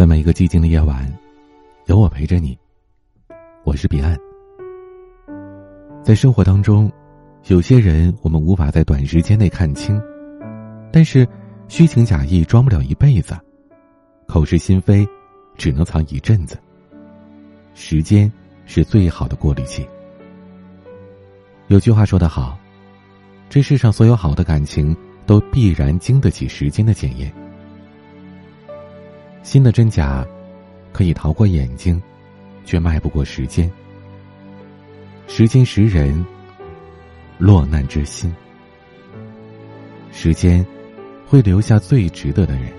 在每一个寂静的夜晚，有我陪着你。我是彼岸。在生活当中，有些人我们无法在短时间内看清，但是虚情假意装不了一辈子，口是心非只能藏一阵子。时间是最好的过滤器。有句话说得好，这世上所有好的感情都必然经得起时间的检验。心的真假，可以逃过眼睛，却迈不过时间。时间识人，落难之心。时间会留下最值得的人。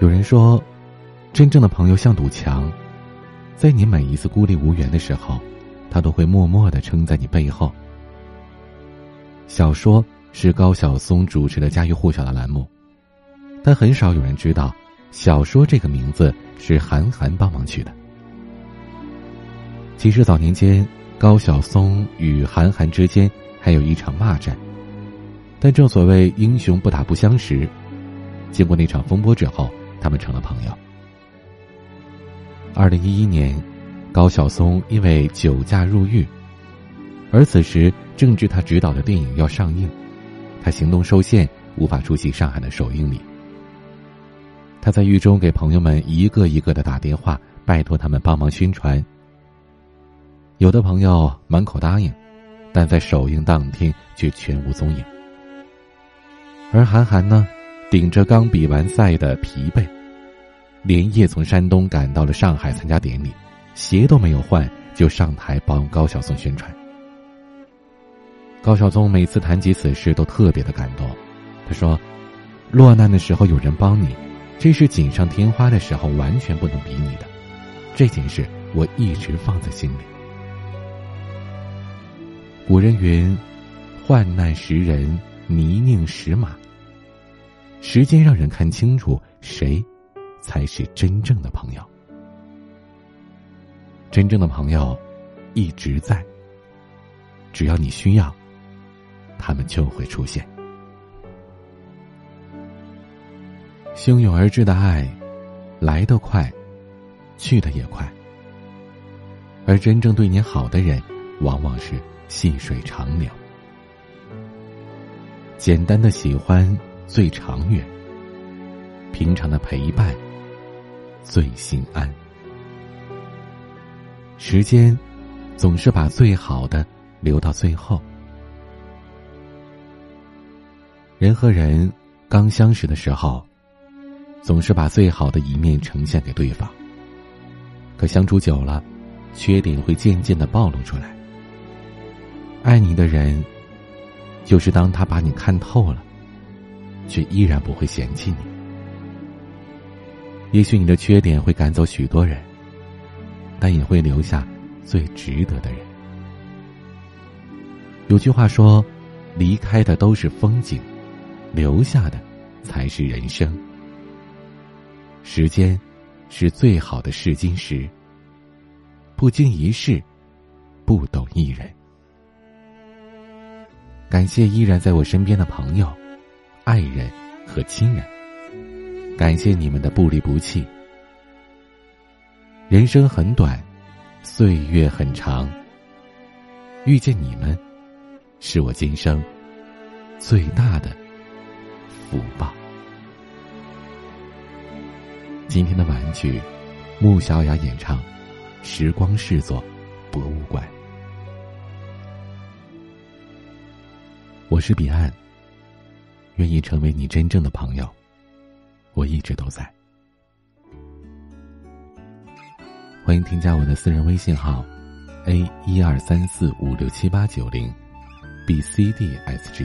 有人说，真正的朋友像堵墙，在你每一次孤立无援的时候，他都会默默的撑在你背后。小说是高晓松主持的家喻户晓的栏目。但很少有人知道，小说这个名字是韩寒帮忙取的。其实早年间，高晓松与韩寒之间还有一场骂战，但正所谓英雄不打不相识，经过那场风波之后，他们成了朋友。二零一一年，高晓松因为酒驾入狱，而此时正值他执导的电影要上映，他行动受限，无法出席上海的首映礼。他在狱中给朋友们一个一个的打电话，拜托他们帮忙宣传。有的朋友满口答应，但在首映当天却全无踪影。而韩寒呢，顶着刚比完赛的疲惫，连夜从山东赶到了上海参加典礼，鞋都没有换就上台帮高晓松宣传。高晓松每次谈及此事都特别的感动，他说：“落难的时候有人帮你。”这是锦上添花的时候，完全不能比拟的。这件事我一直放在心里。古人云：“患难识人，泥泞识马。”时间让人看清楚谁才是真正的朋友。真正的朋友一直在，只要你需要，他们就会出现。汹涌而至的爱，来得快，去的也快。而真正对你好的人，往往是细水长流。简单的喜欢最长远，平常的陪伴最心安。时间总是把最好的留到最后。人和人刚相识的时候。总是把最好的一面呈现给对方。可相处久了，缺点会渐渐的暴露出来。爱你的人，就是当他把你看透了，却依然不会嫌弃你。也许你的缺点会赶走许多人，但也会留下最值得的人。有句话说：“离开的都是风景，留下的才是人生。”时间，是最好的试金石。不经一事，不懂一人。感谢依然在我身边的朋友、爱人和亲人。感谢你们的不离不弃。人生很短，岁月很长。遇见你们，是我今生最大的福报。今天的晚曲，穆小雅演唱《时光视作博物馆》。我是彼岸，愿意成为你真正的朋友，我一直都在。欢迎添加我的私人微信号：a 一二三四五六七八九零，b c d s g。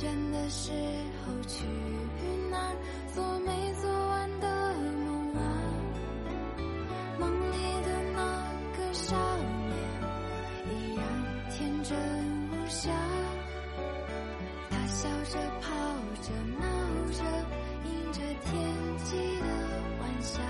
倦的时候去哪儿？做没做完的梦啊？梦里的那个少年依然天真无瑕，他笑着跑着闹着，迎着天际的晚霞。